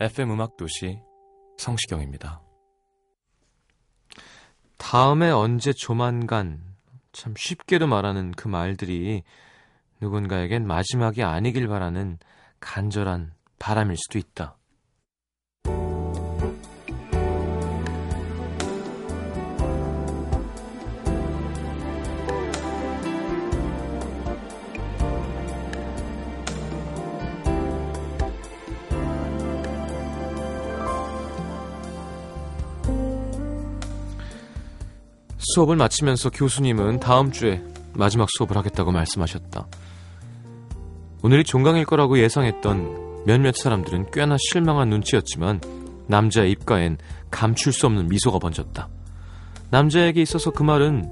FM 음악 도시 성시경입니다. 다음에 언제 조만간 참 쉽게도 말하는 그 말들이 누군가에겐 마지막이 아니길 바라는 간절한 바람일 수도 있다. 수업을 마치면서 교수님은 다음 주에 마지막 수업을 하겠다고 말씀하셨다. 오늘이 종강일 거라고 예상했던 몇몇 사람들은 꽤나 실망한 눈치였지만 남자의 입가엔 감출 수 없는 미소가 번졌다. 남자에게 있어서 그 말은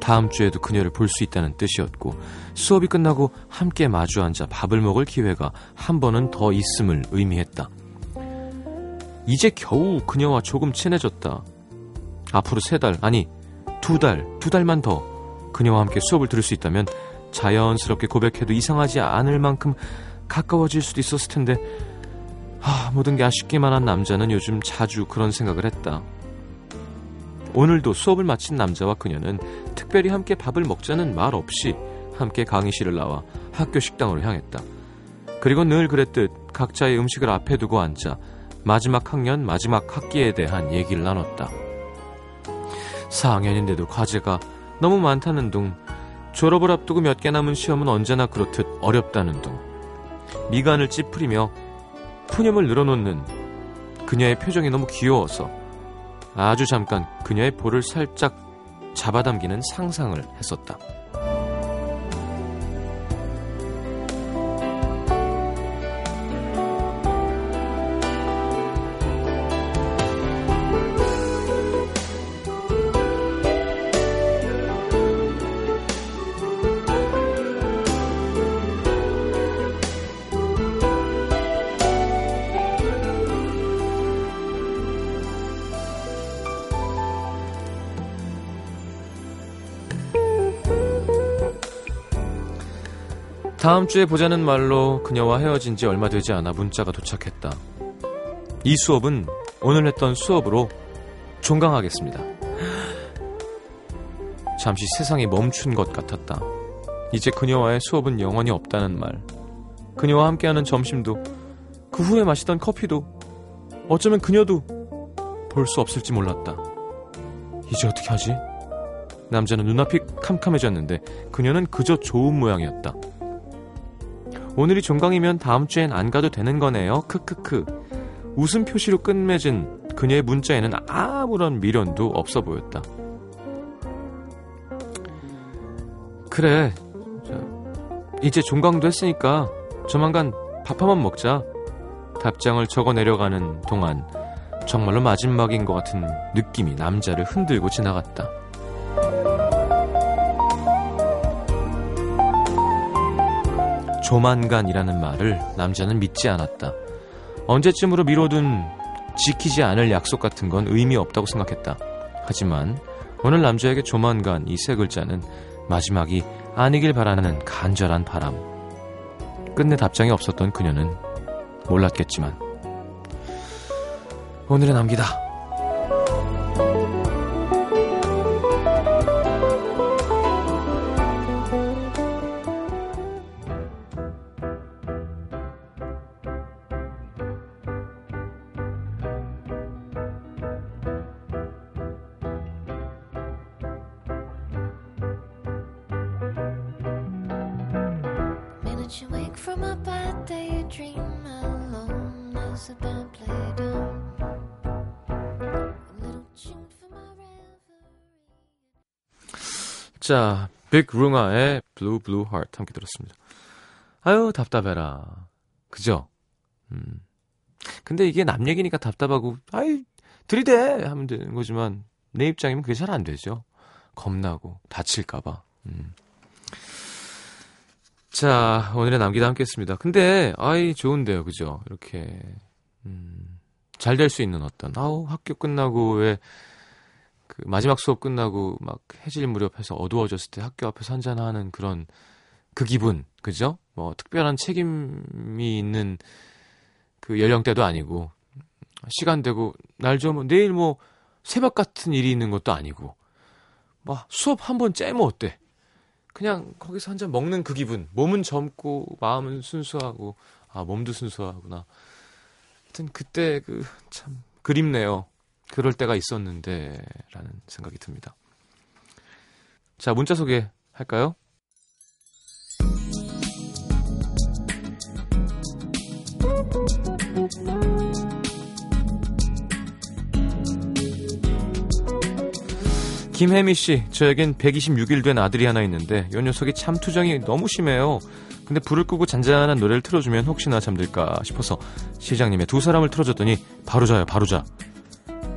다음 주에도 그녀를 볼 수 있다는 뜻이었고 수업이 끝나고 함께 마주 앉아 밥을 먹을 기회가 한 번은 더 있음을 의미했다. 이제 겨우 그녀와 조금 친해졌다. 앞으로 세 달, 아니, 두 달, 두 달만 더 그녀와 함께 수업을 들을 수 있다면 자연스럽게 고백해도 이상하지 않을 만큼 가까워질 수도 있었을 텐데, 하, 모든 게 아쉽기만 한 남자는 요즘 자주 그런 생각을 했다. 오늘도 수업을 마친 남자와 그녀는 특별히 함께 밥을 먹자는 말 없이 함께 강의실을 나와 학교 식당으로 향했다. 그리고 늘 그랬듯 각자의 음식을 앞에 두고 앉아 마지막 학년, 마지막 학기에 대한 얘기를 나눴다. 4학년인데도 과제가 너무 많다는 둥, 졸업을 앞두고 몇 개 남은 시험은 언제나 그렇듯 어렵다는 둥, 미간을 찌푸리며 푸념을 늘어놓는 그녀의 표정이 너무 귀여워서 아주 잠깐 그녀의 볼을 살짝 잡아당기는 상상을 했었다. 다음 주에 보자는 말로 그녀와 헤어진 지 얼마 되지 않아 문자가 도착했다. 이 수업은 오늘 했던 수업으로 종강하겠습니다. 잠시 세상이 멈춘 것 같았다. 이제 그녀와의 수업은 영원히 없다는 말. 그녀와 함께하는 점심도, 그 후에 마시던 커피도, 어쩌면 그녀도 볼 수 없을지 몰랐다. 이제 어떻게 하지? 남자는 눈앞이 캄캄해졌는데 그녀는 그저 좋은 모양이었다. 오늘이 종강이면 다음 주엔 안 가도 되는 거네요. 크크크. 웃음 표시로 끝맺은 그녀의 문자에는 아무런 미련도 없어 보였다. 그래. 이제 종강도 했으니까 조만간 밥 한 번 먹자. 답장을 적어 내려가는 동안 정말로 마지막인 것 같은 느낌이 남자를 흔들고 지나갔다. 조만간이라는 말을 남자는 믿지 않았다. 언제쯤으로 미뤄둔 지키지 않을 약속 같은 건 의미 없다고 생각했다. 하지만 오늘 남자에게 조만간 이 세 글자는 마지막이 아니길 바라는 간절한 바람. 끝내 답장이 없었던 그녀는 몰랐겠지만 오늘의 남기다. Awake from a bad daydream alone as. A for my reverie. 자, 빅 룽가의 Blue Blue Heart 함께 들었습니다. 아유, 답답해라. 그죠? 음. 근데 이게 남 얘기니까 답답하고, 아이, 들이대! 하면 되는 거지만, 내 입장이면 그게 잘 안 되죠. 겁나고, 다칠까봐. 음. 자, 오늘의 남기다 함께 했습니다. 근데, 아이, 좋은데요. 그죠? 이렇게, 음, 잘 될 수 있는 어떤, 아우, 학교 끝나고 왜, 그 마지막 수업 끝나고 막 해질 무렵 해서 어두워졌을 때 학교 앞에서 한잔하는 그런 그 기분, 그죠? 뭐 특별한 책임이 있는 그 연령대도 아니고 시간 되고 날 좋으면 내일 뭐 새벽 같은 일이 있는 것도 아니고 막 수업 한 번 째면 어때? 그냥 거기서 한 잔 먹는 그 기분. 몸은 젊고 마음은 순수하고 아 몸도 순수하구나. 하여튼 그때 그 참 그립네요. 그럴 때가 있었는데 라는 생각이 듭니다. 자, 문자 소개 할까요? 김혜미 씨, 저에겐 126일 된 아들이 하나 있는데 요 녀석이 참 투정이 너무 심해요. 근데 불을 끄고 잔잔한 노래를 틀어주면 혹시나 잠들까 싶어서 시장님의 두 사람을 틀어줬더니 바로 자요, 바로 자.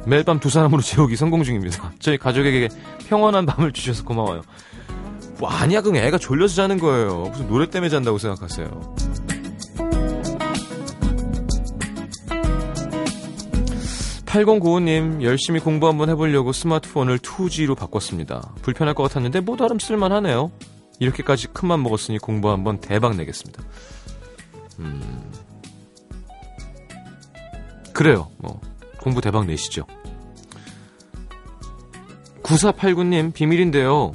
매일 밤 두 사람으로 재우기 성공 중입니다. 저희 가족에게 평온한 밤을 주셔서 고마워요. 뭐 아니야, 그냥 애가 졸려서 자는 거예요. 무슨 노래 때문에 잔다고 생각하세요. 8095님, 열심히 공부 한번 해보려고 스마트폰을 2G로 바꿨습니다. 불편할 것 같았는데 뭐 나름 쓸만하네요. 이렇게까지 큰맘 먹었으니 공부 한번 대박 내겠습니다. 음. 그래요. 뭐 공부 대박 내시죠. 9489님, 비밀인데요.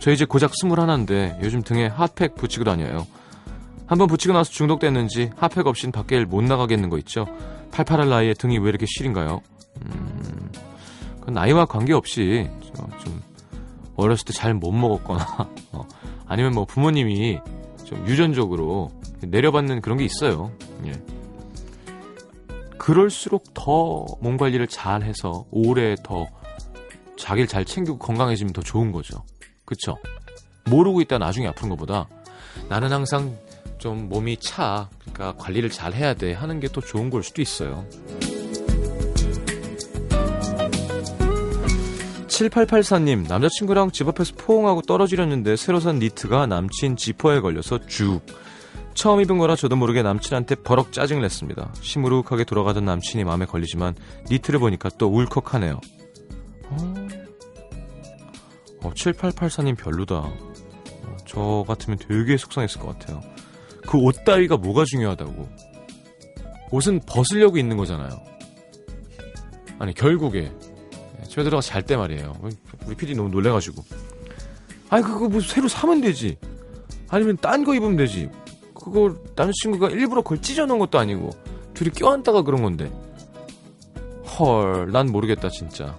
저 이제 고작 21인데 요즘 등에 핫팩 붙이고 다녀요. 한번 붙이고 나서 중독됐는지 핫팩 없인 밖에 못 나가겠는 거 있죠. 팔팔할 나이에 등이 왜 이렇게 시린가요? 음, 그 나이와 관계없이 좀 어렸을 때 잘 못 먹었거나 어, 아니면 뭐 부모님이 좀 유전적으로 내려받는 그런 게 있어요. 예. 그럴수록 더 몸 관리를 잘 해서 오래 더 자기를 잘 챙기고 건강해지면 더 좋은 거죠. 그쵸? 모르고 있다 나중에 아픈 것보다 나는 항상 좀 몸이 차. 그러니까 관리를 잘 해야 돼. 하는 게 또 좋은 걸 수도 있어요. 7884님, 남자친구랑 집 앞에서 포옹하고 떨어지렸는데 새로 산 니트가 남친 지퍼에 걸려서 쭉. 처음 입은 거라 저도 모르게 남친한테 버럭 짜증 냈습니다. 시무룩하게 돌아가던 남친이 마음에 걸리지만 니트를 보니까 또 울컥하네요. 어, 어 7884님 별로다. 어, 저 같으면 되게 속상했을 것 같아요. 그 옷 따위가 뭐가 중요하다고. 옷은 벗으려고 있는 거잖아요. 아니, 결국에. 집에 들어가서 잘때 말이에요. 우리 PD 너무 놀래가지고. 아니, 그거 뭐 새로 사면 되지. 아니면 딴 거 입으면 되지. 그거 남자친구가 일부러 그걸 찢어놓은 것도 아니고. 둘이 껴안다가 그런 건데. 헐, 난 모르겠다, 진짜.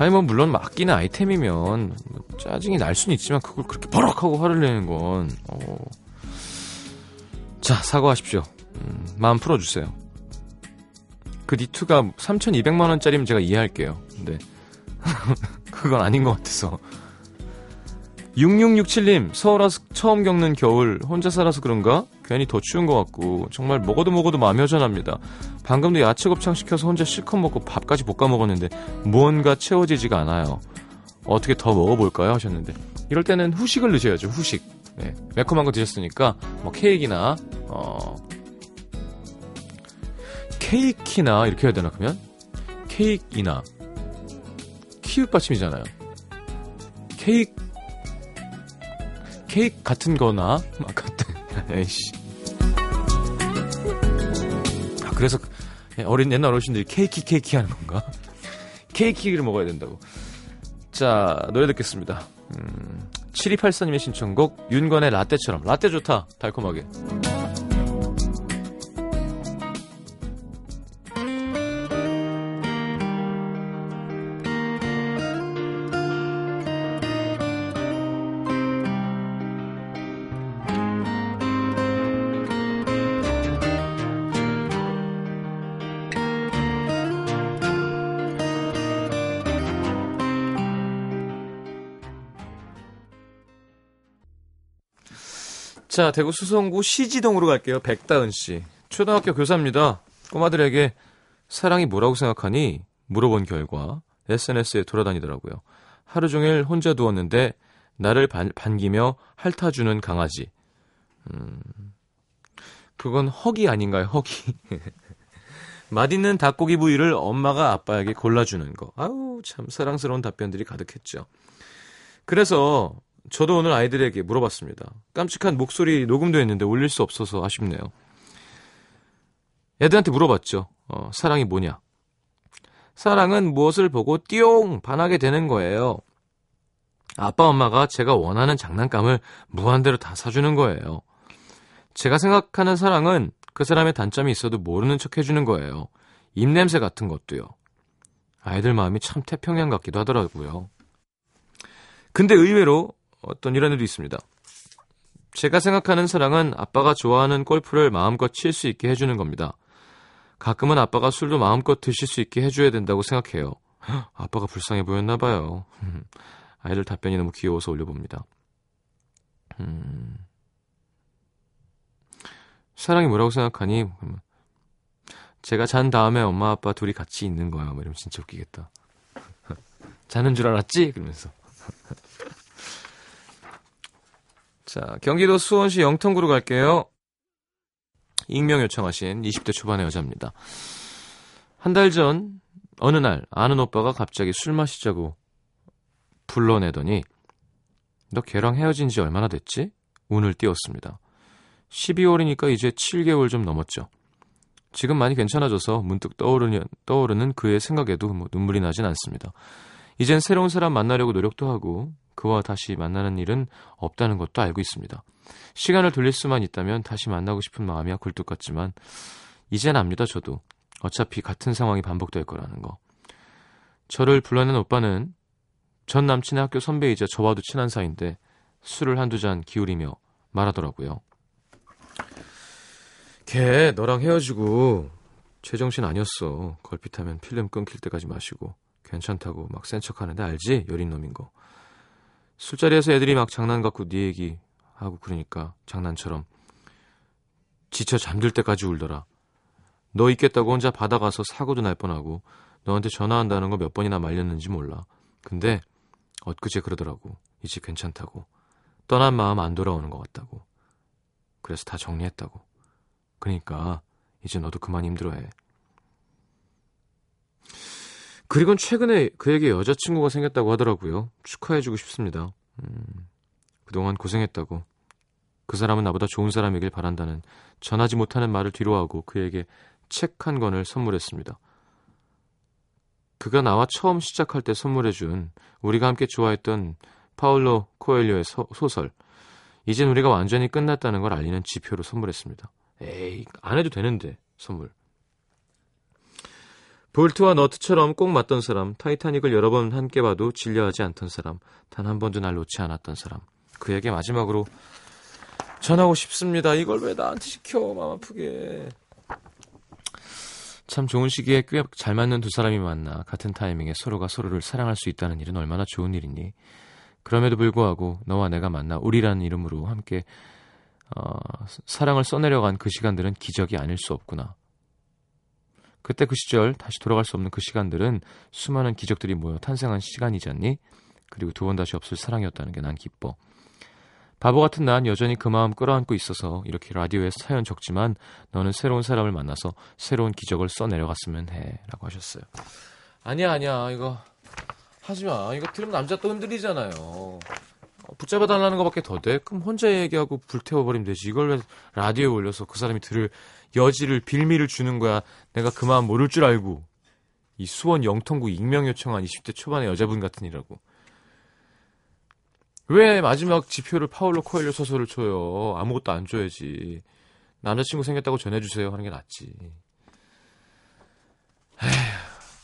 아니, 뭐, 물론 맡기는 아이템이면, 뭐 짜증이 날 수는 있지만, 그걸 그렇게 버럭하고 화를 내는 건, 어. 자, 사과하십시오. 음, 마음 풀어주세요. 그 니트가 3,200만원짜리면 제가 이해할게요. 근데, 그건 아닌 것 같아서. 6667님, 서울 와서 처음 겪는 겨울, 혼자 살아서 그런가? 괜히 더 추운 것 같고, 정말 먹어도 먹어도 마음이 허전합니다. 방금도 야채 곱창 시켜서 혼자 실컷 먹고 밥까지 볶아 먹었는데, 무언가 채워지지가 않아요. 어떻게 더 먹어볼까요? 하셨는데, 이럴 때는 후식을 드셔야죠, 후식. 네, 매콤한 거 드셨으니까, 뭐 케이크나, 어, 케이크나, 이렇게 해야 되나, 그러면? 케이크이나, 키읔 받침이잖아요. 케이크, 케이크 같은 거나, 막 같은, 에이씨. 아, 그래서, 어린 옛날 어르신들이 케이크 케이크 하는 건가? 케이크를 먹어야 된다고. 자, 노래 듣겠습니다. 음, 7284님의 신청곡, 윤건의 라떼처럼. 라떼 좋다, 달콤하게. 자, 대구 수성구 시지동으로 갈게요. 백다은 씨. 초등학교 교사입니다. 꼬마들에게 사랑이 뭐라고 생각하니? 물어본 결과 SNS에 돌아다니더라고요. 하루 종일 혼자 누웠는데 나를 반, 반기며 핥아주는 강아지. 음, 그건 허기 아닌가요? 허기. 맛있는 닭고기 부위를 엄마가 아빠에게 골라주는 거. 아우, 참 사랑스러운 답변들이 가득했죠. 그래서 저도 오늘 아이들에게 물어봤습니다. 깜찍한 목소리 녹음도 했는데 올릴 수 없어서 아쉽네요. 애들한테 물어봤죠. 어, 사랑이 뭐냐? 사랑은 무엇을 보고 띠용 반하게 되는 거예요. 아빠 엄마가 제가 원하는 장난감을 무한대로 다 사주는 거예요. 제가 생각하는 사랑은 그 사람의 단점이 있어도 모르는 척 해주는 거예요. 입냄새 같은 것도요. 아이들 마음이 참 태평양 같기도 하더라고요. 근데 의외로 어떤 이런 일도 있습니다. 제가 생각하는 사랑은 아빠가 좋아하는 골프를 마음껏 칠 수 있게 해주는 겁니다. 가끔은 아빠가 술도 마음껏 드실 수 있게 해줘야 된다고 생각해요. 아빠가 불쌍해 보였나 봐요. 아이들 답변이 너무 귀여워서 올려봅니다. 음... 사랑이 뭐라고 생각하니? 제가 잔 다음에 엄마 아빠 둘이 같이 있는 거야. 뭐 이러면 진짜 웃기겠다. 자는 줄 알았지? 그러면서. 자, 경기도 수원시 영통구로 갈게요. 익명 요청하신 20대 초반의 여자입니다. 한 달 전 어느 날 아는 오빠가 갑자기 술 마시자고 불러내더니 너 걔랑 헤어진 지 얼마나 됐지? 운을 띄웠습니다. 12월이니까 이제 7개월 좀 넘었죠. 지금 많이 괜찮아져서 문득 떠오르는, 떠오르는 그의 생각에도 뭐 눈물이 나진 않습니다. 이젠 새로운 사람 만나려고 노력도 하고 그와 다시 만나는 일은 없다는 것도 알고 있습니다. 시간을 돌릴 수만 있다면 다시 만나고 싶은 마음이야 굴뚝 같지만 이젠 압니다 저도. 어차피 같은 상황이 반복될 거라는 거. 저를 불러낸 오빠는 전 남친의 학교 선배이자 저와도 친한 사이인데 술을 한두 잔 기울이며 말하더라고요. 걔 너랑 헤어지고 제정신 아니었어. 걸핏하면 필름 끊길 때까지 마시고 괜찮다고 막 센 척하는데 알지? 여린 놈인 거. 술자리에서 애들이 막 장난 갖고 네 얘기 하고 그러니까 장난처럼 지쳐 잠들 때까지 울더라. 너 있겠다고 혼자 받아가서 사고도 날 뻔하고 너한테 전화한다는 거 몇 번이나 말렸는지 몰라. 근데 엊그제 그러더라고. 이제 괜찮다고. 떠난 마음 안 돌아오는 것 같다고. 그래서 다 정리했다고. 그러니까 이제 너도 그만 힘들어해. 그리고 최근에 그에게 여자친구가 생겼다고 하더라고요. 축하해주고 싶습니다. 음, 그동안 고생했다고. 그 사람은 나보다 좋은 사람이길 바란다는 전하지 못하는 말을 뒤로하고 그에게 책 한 권을 선물했습니다. 그가 나와 처음 시작할 때 선물해준 우리가 함께 좋아했던 파울로 코엘료의 소, 소설 이젠 우리가 완전히 끝났다는 걸 알리는 지표로 선물했습니다. 에이 안 해도 되는데 선물. 볼트와 너트처럼 꼭 맞던 사람, 타이타닉을 여러 번 함께 봐도 질려하지 않던 사람, 단 한 번도 날 놓지 않았던 사람. 그에게 마지막으로 전하고 싶습니다. 이걸 왜 나한테 시켜? 마음 아프게. 참 좋은 시기에 꽤 잘 맞는 두 사람이 만나 같은 타이밍에 서로가 서로를 사랑할 수 있다는 일은 얼마나 좋은 일이니. 그럼에도 불구하고 너와 내가 만나 우리라는 이름으로 함께 어, 사랑을 써내려간 그 시간들은 기적이 아닐 수 없구나. 그때 그 시절 다시 돌아갈 수 없는 그 시간들은 수많은 기적들이 모여 탄생한 시간이지 않니? 그리고 두 번 다시 없을 사랑이었다는 게 난 기뻐. 바보 같은 난 여전히 그 마음 끌어안고 있어서 이렇게 라디오에 사연 적지만 너는 새로운 사람을 만나서 새로운 기적을 써내려갔으면 해. 라고 하셨어요. 아니야, 아니야. 이거 하지 마. 이거 들으면 남자 또 흔들리잖아요. 어, 붙잡아 달라는 것밖에 더 돼? 그럼 혼자 얘기하고 불태워버리면 되지. 이걸 왜 라디오에 올려서 그 사람이 들을 여지를 빌미를 주는 거야. 내가 그 마음 모를 줄 알고. 이 수원 영통구 익명 요청한 20대 초반의 여자분 같으니라고. 왜 마지막 지표를 파울로 코엘료 소설을 줘요? 아무것도 안 줘야지. 남자친구 생겼다고 전해주세요 하는 게 낫지. 에휴,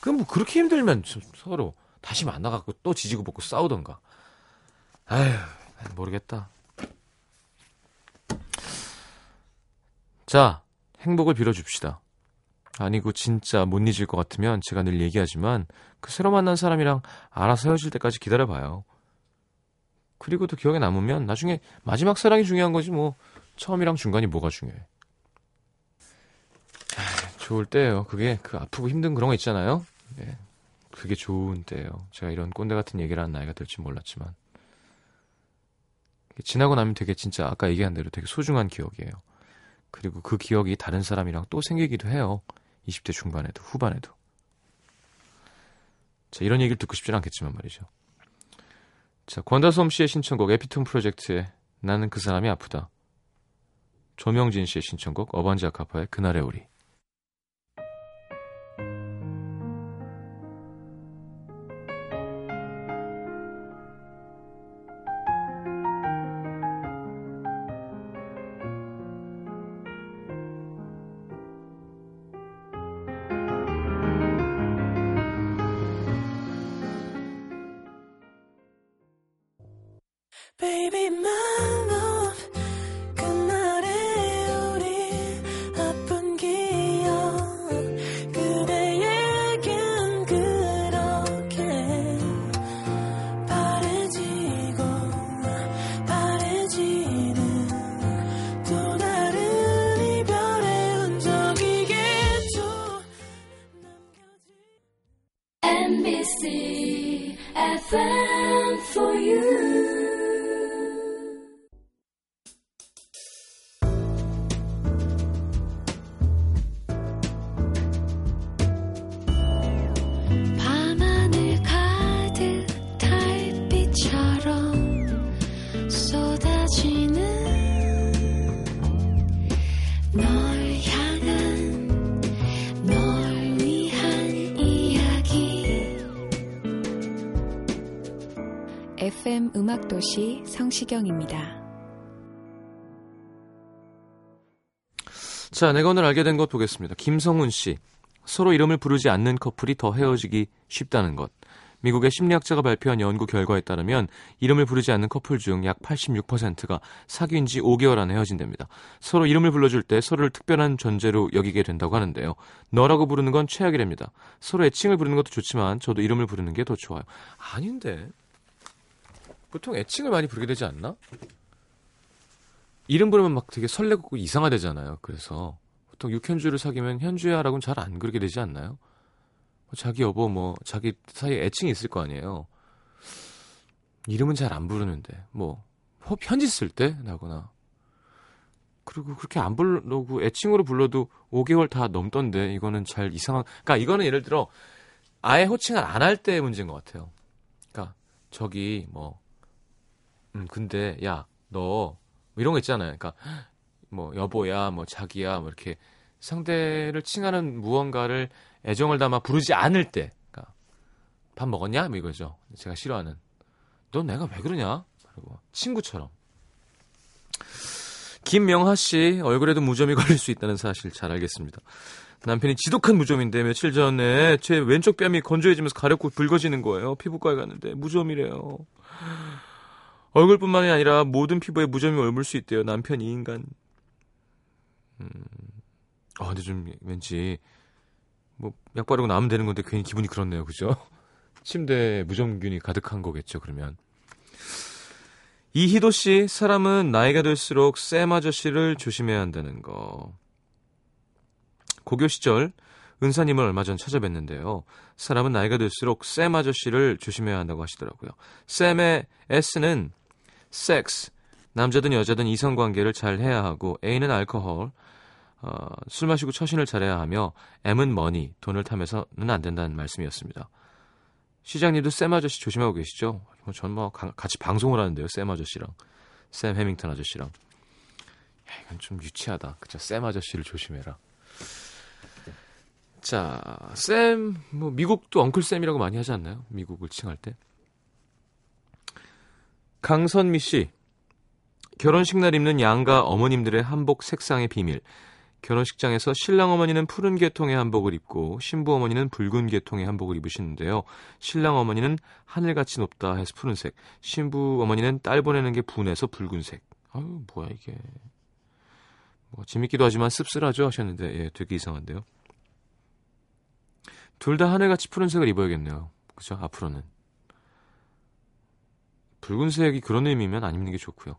그럼 뭐 그렇게 힘들면 서로 다시 만나갖고 또 지지고 볶고 싸우던가. 에휴, 모르겠다. 자, 행복을 빌어줍시다. 아니고 진짜 못 잊을 것 같으면 제가 늘 얘기하지만 그 새로 만난 사람이랑 알아서 헤어질 때까지 기다려봐요. 그리고 또 기억에 남으면 나중에 마지막 사랑이 중요한 거지 뭐 처음이랑 중간이 뭐가 중요해? 아, 좋을 때예요. 그게 그 아프고 힘든 그런 거 있잖아요. 네. 그게 좋은 때예요. 제가 이런 꼰대 같은 얘기를 하는 나이가 될지 몰랐지만 지나고 나면 되게 진짜 아까 얘기한 대로 되게 소중한 기억이에요. 그리고 그 기억이 다른 사람이랑 또 생기기도 해요. 20대 중반에도 후반에도. 자, 이런 얘기를 듣고 싶진 않겠지만 말이죠. 자, 권다솜 씨의 신청곡 에피톤 프로젝트의 나는 그 사람이 아프다. 조명진 씨의 신청곡 어반지 아카파의 그날의 우리. 음악도시 성시경입니다. 자, 내가 오늘 알게 된 것 보겠습니다. 김성훈 씨. 서로 이름을 부르지 않는 커플이 더 헤어지기 쉽다는 것. 미국의 심리학자가 발표한 연구 결과에 따르면 이름을 부르지 않는 커플 중 약 86%가 사귄 지 5개월 안에 헤어진답니다. 서로 이름을 불러줄 때 서로를 특별한 존재로 여기게 된다고 하는데요. 너라고 부르는 건 최악이랍니다. 서로 애칭을 부르는 것도 좋지만 저도 이름을 부르는 게 더 좋아요. 아닌데. 보통 애칭을 많이 부르게 되지 않나? 이름 부르면 막 되게 설레고 이상하대잖아요. 그래서 보통 육현주를 사귀면 현주야라고는 잘 안 그러게 되지 않나요? 뭐 자기 여보 뭐 자기 사이에 애칭이 있을 거 아니에요. 이름은 잘 안 부르는데 뭐 호- 편지 쓸 때 나거나 그리고 그렇게 안 부르고 애칭으로 불러도 5개월 다 넘던데 이거는 잘 이상한 그러니까 이거는 예를 들어 아예 호칭을 안 할 때의 문제인 것 같아요. 그러니까 저기 뭐 음, 근데 야 너 이런 거 있잖아요. 그러니까 뭐 여보야, 뭐 자기야, 뭐 이렇게 상대를 칭하는 무언가를 애정을 담아 부르지 않을 때, 그러니까 밥 먹었냐? 뭐 이거죠. 제가 싫어하는. 넌 내가 왜 그러냐? 그리고 친구처럼. 김명하 씨 얼굴에도 무좀이 걸릴 수 있다는 사실 잘 알겠습니다. 남편이 지독한 무좀인데 며칠 전에 제 왼쪽 뺨이 건조해지면서 가렵고 붉어지는 거예요. 피부과에 갔는데 무좀이래요. 얼굴뿐만이 아니라 모든 피부에 무좀이 옮을 수 있대요. 남편 이 인간. 음. 아, 근데 좀 왠지 뭐약 바르고 나면 되는 건데 괜히 기분이 그렇네요. 그죠? 침대에 무좀균이 가득한 거겠죠, 그러면. 이희도 씨, 사람은 나이가 들수록 쌤 아저씨를 조심해야 한다는 거. 고교 시절 은사님을 얼마 전 찾아뵀는데요. 사람은 나이가 들수록 쌤 아저씨를 조심해야 한다고 하시더라고요. 쌤의 S는 섹스, 남자든 여자든 이성관계를 잘 해야 하고 A는 알코올, 어, 술 마시고 처신을 잘해야 하며 M은 머니, 돈을 타면서는 안 된다는 말씀이었습니다. 시장님도 쌤 아저씨 조심하고 계시죠? 전뭐 같이 방송을 하는데요, 쌤 아저씨랑 샘 해밍턴 아저씨랑. 야, 이건 좀 유치하다. 그쵸? 쌤 아저씨를 조심해라. 자, 쌤, 뭐, 미국도 엉클 쌤이라고 많이 하지 않나요? 미국을 칭할 때. 강선미 씨. 결혼식 날 입는 양가 어머님들의 한복 색상의 비밀. 결혼식장에서 신랑 어머니는 푸른 계통의 한복을 입고 신부 어머니는 붉은 계통의 한복을 입으시는데요. 신랑 어머니는 하늘같이 높다 해서 푸른색, 신부 어머니는 딸 보내는 게 분해서 붉은색. 아유, 뭐야 이게. 뭐 재밌기도 하지만 씁쓸하죠 하셨는데 예, 되게 이상한데요. 둘 다 하늘같이 푸른색을 입어야겠네요. 그죠? 앞으로는. 붉은색이 그런 의미면 안 입는 게 좋고요.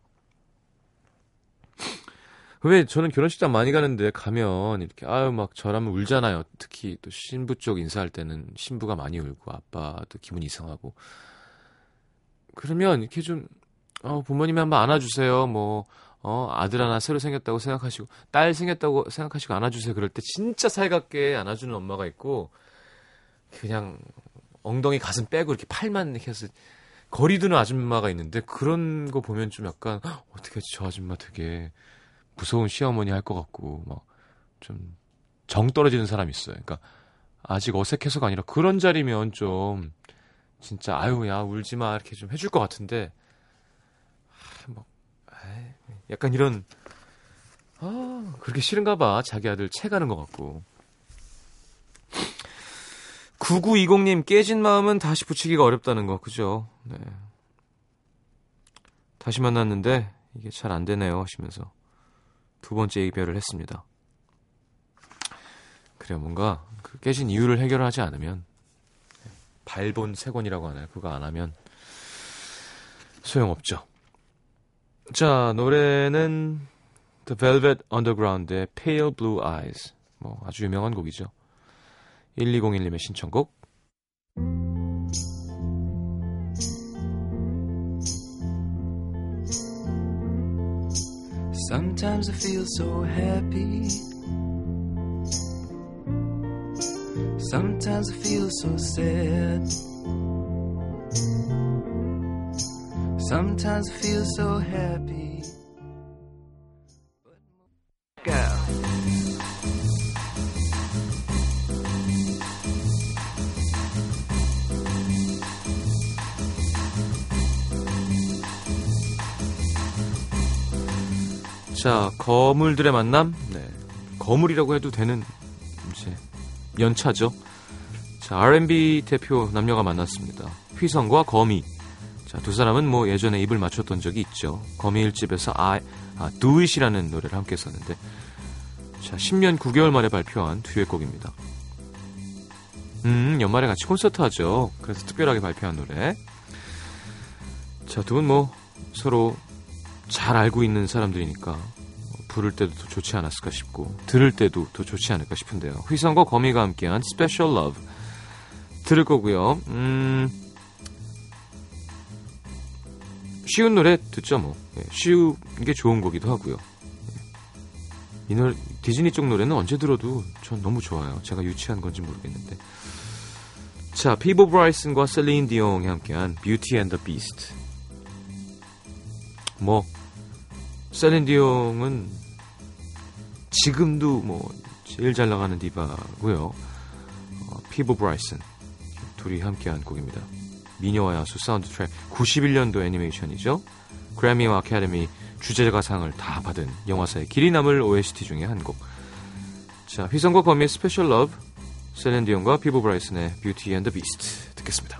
왜 저는 결혼식장 많이 가는데 가면 이렇게 아유 막 저라면 울잖아요. 특히 또 신부 쪽 인사할 때는 신부가 많이 울고 아빠도 기분이 이상하고 그러면 이렇게 좀 어, 부모님이 한번 안아주세요. 뭐 어, 아들 하나 새로 생겼다고 생각하시고 딸 생겼다고 생각하시고 안아주세요. 그럴 때 진짜 살갑게 안아주는 엄마가 있고 그냥 엉덩이 가슴 빼고 이렇게 팔만 이렇게 해서 거리 두는 아줌마가 있는데 그런 거 보면 좀 약간 "헉, 어떻게 저 아줌마 되게 무서운 시어머니 할 것 같고 막 좀 정 떨어지는 사람이 있어요. 그러니까 아직 어색해서가 아니라 그런 자리면 좀 진짜 아유 야 울지 마 이렇게 좀 해줄 것 같은데 아, 뭐 에이, 약간 이런 아 그렇게 싫은가 봐 자기 아들 채 가는 것 같고 9920님 깨진 마음은 다시 붙이기가 어렵다는 거 그죠? 네. 다시 만났는데 이게 잘 안 되네요 하시면서 두 번째 이별을 했습니다. 그래 뭔가 그 깨진 이유를 해결하지 않으면 발본 세권이라고 하나요? 그거 안 하면 소용없죠. 자 노래는 The Velvet Underground의 Pale Blue Eyes 뭐 아주 유명한 곡이죠. 1201님의 신청곡 Sometimes I feel so happy. Sometimes I feel so sad. Sometimes I feel so happy. 자, 거물들의 만남. 네. 거물이라고 해도 되는 이제 연차죠. 자, R&B 대표 남녀가 만났습니다. 휘성과 거미. 자, 두 사람은 뭐 예전에 입을 맞췄던 적이 있죠. 거미 일집에서 아, 아 Do It이라는 노래를 함께 썼는데 자, 10년 9개월 만에 발표한 듀엣곡입니다. 음, 연말에 같이 콘서트 하죠. 그래서 특별하게 발표한 노래. 자, 두 분 뭐 서로 잘 알고 있는 사람들이니까 어, 부를 때도 더 좋지 않았을까 싶고 들을 때도 더 좋지 않을까 싶은데요. 휘성과 거미가 함께한 Special Love 들을 거고요. 음, 쉬운 노래 듣죠 뭐. 예, 쉬운 게 좋은 거기도 하고요. 예. 이 노래 디즈니 쪽 노래는 언제 들어도 전 너무 좋아요. 제가 유치한 건지 모르겠는데. 자, 피보 브라이슨과 셀린 디옹이 함께한 Beauty and the Beast. 뭐 셀린 디옹은 지금도 뭐 제일 잘 나가는 디바고요. 어, 피보 브라이슨 둘이 함께한 곡입니다. 미녀와 야수 사운드 트랙 91년도 애니메이션이죠. 그래미와 아카데미 주제가상을 다 받은 영화사에 길이 남을 OST 중에 한 곡. 자, 휘성과 범의 스페셜 러브, 셀린 디온과 피보 브라이슨의 뷰티 앤 더 비스트 듣겠습니다.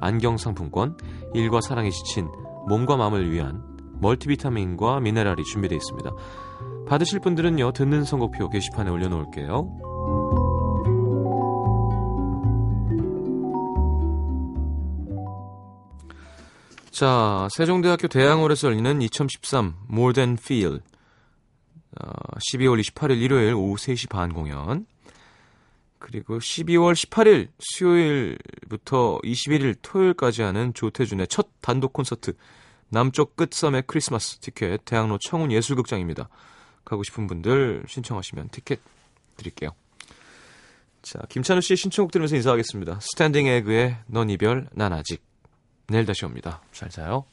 안경 상품권, 일과 사랑에 지친 몸과 마음을 위한 멀티비타민과 미네랄이 준비되어 있습니다. 받으실 분들은요, 듣는 선곡표 게시판에 올려놓을게요. 자, 세종대학교 대학홀에서 열리는 2013 More Than Feel 어, 12월 28일 일요일 오후 3시 반 공연 그리고 12월 18일 수요일부터 21일 토요일까지 하는 조태준의 첫 단독 콘서트 남쪽 끝섬의 크리스마스 티켓 대학로 청운 예술극장입니다. 가고 싶은 분들 신청하시면 티켓 드릴게요. 자, 김찬우 씨의 신청곡 들으면서 인사하겠습니다. 스탠딩 에그의 넌 이별 난 아직 내일 다시 옵니다. 잘 자요.